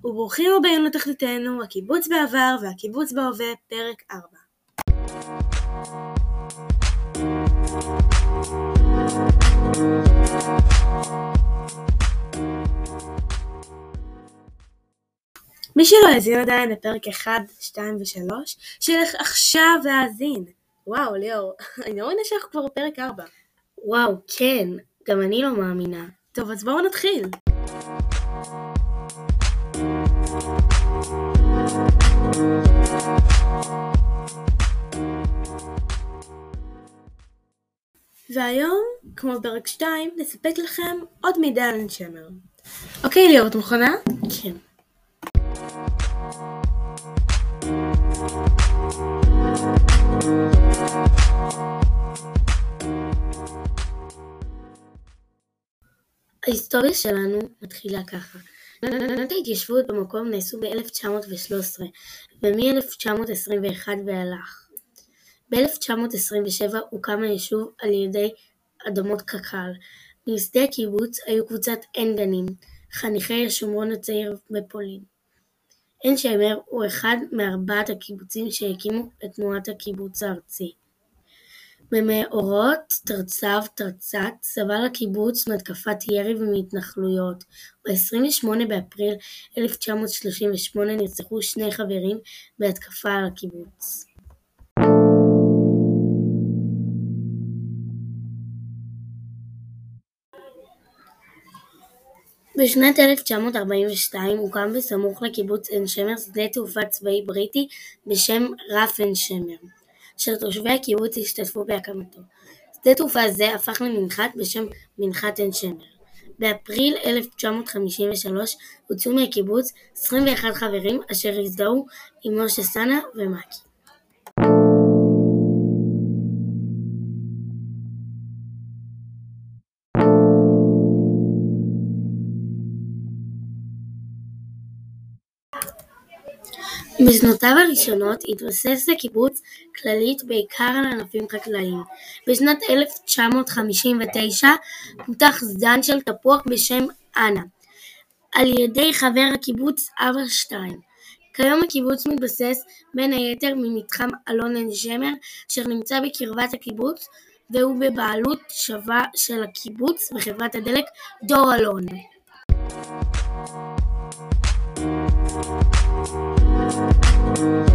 ברוכים הבאים לתחתיתנו, הקיבוץ בעבר והקיבוץ בהווה, פרק 4. מי שלא האזין עדיין לפרק 1, 2 ו-3, שילך עכשיו להאזין. וואו, ליאור, אני לא מאמינה שאנחנו כבר בפרק 4. וואו, כן, גם אני לא מאמינה. טוב, אז בואו נתחיל. והיום, כמו פרק 2, נספק לכם עוד מידע על אנשמר. אוקיי ליאור, את מוכנה? כן. ההיסטוריה שלנו מתחילה ככה. תחנות ההתיישבות במקום נעשו ב-1913 ומ-1921 ואילך. ב-1927 הוקם היישוב על ידי אדמות קק"ל. מייסדי הקיבוץ היו קבוצת עין גנים, חניכי השומרון הצעיר בפולין. עין שמר הוא אחד מארבעת הקיבוצים שהקימו את תנועת הקיבוץ הארצי. במאורעות תרצ"ב-תרצ"ת סבל הקיבוץ מהתקפת ירי מהתנחלויות. ב-28 באפריל 1938 נרצחו שני חברים בהתקפה על הקיבוץ. בשנת 1942 הוקם בסמוך לקיבוץ עין שמר שדה תעופה צבאי בריטי בשם רף עין שמר, אשר תושבי הקיבוץ השתתפו בהקמתו. שדה תעופה זה הפך למנחת בשם מנחת עין שמר. באפריל 1953 הוצאו מהקיבוץ 21 חברים אשר הזדהו עם משה סנה ומק"י. בשנותיו הראשונות התבסס הקיבוץ כללית בעיקר על ענפים חקלאיים. בשנת 1959 פותח זן של תפוח בשם אנה על ידי חבר הקיבוץ אבא שטיין. כיום הקיבוץ מתבסס בין היתר ממתחם אלון עין שמר אשר נמצא בקרבת הקיבוץ והוא בבעלות שווה של הקיבוץ וחברת הדלק דור אלון. Thank you.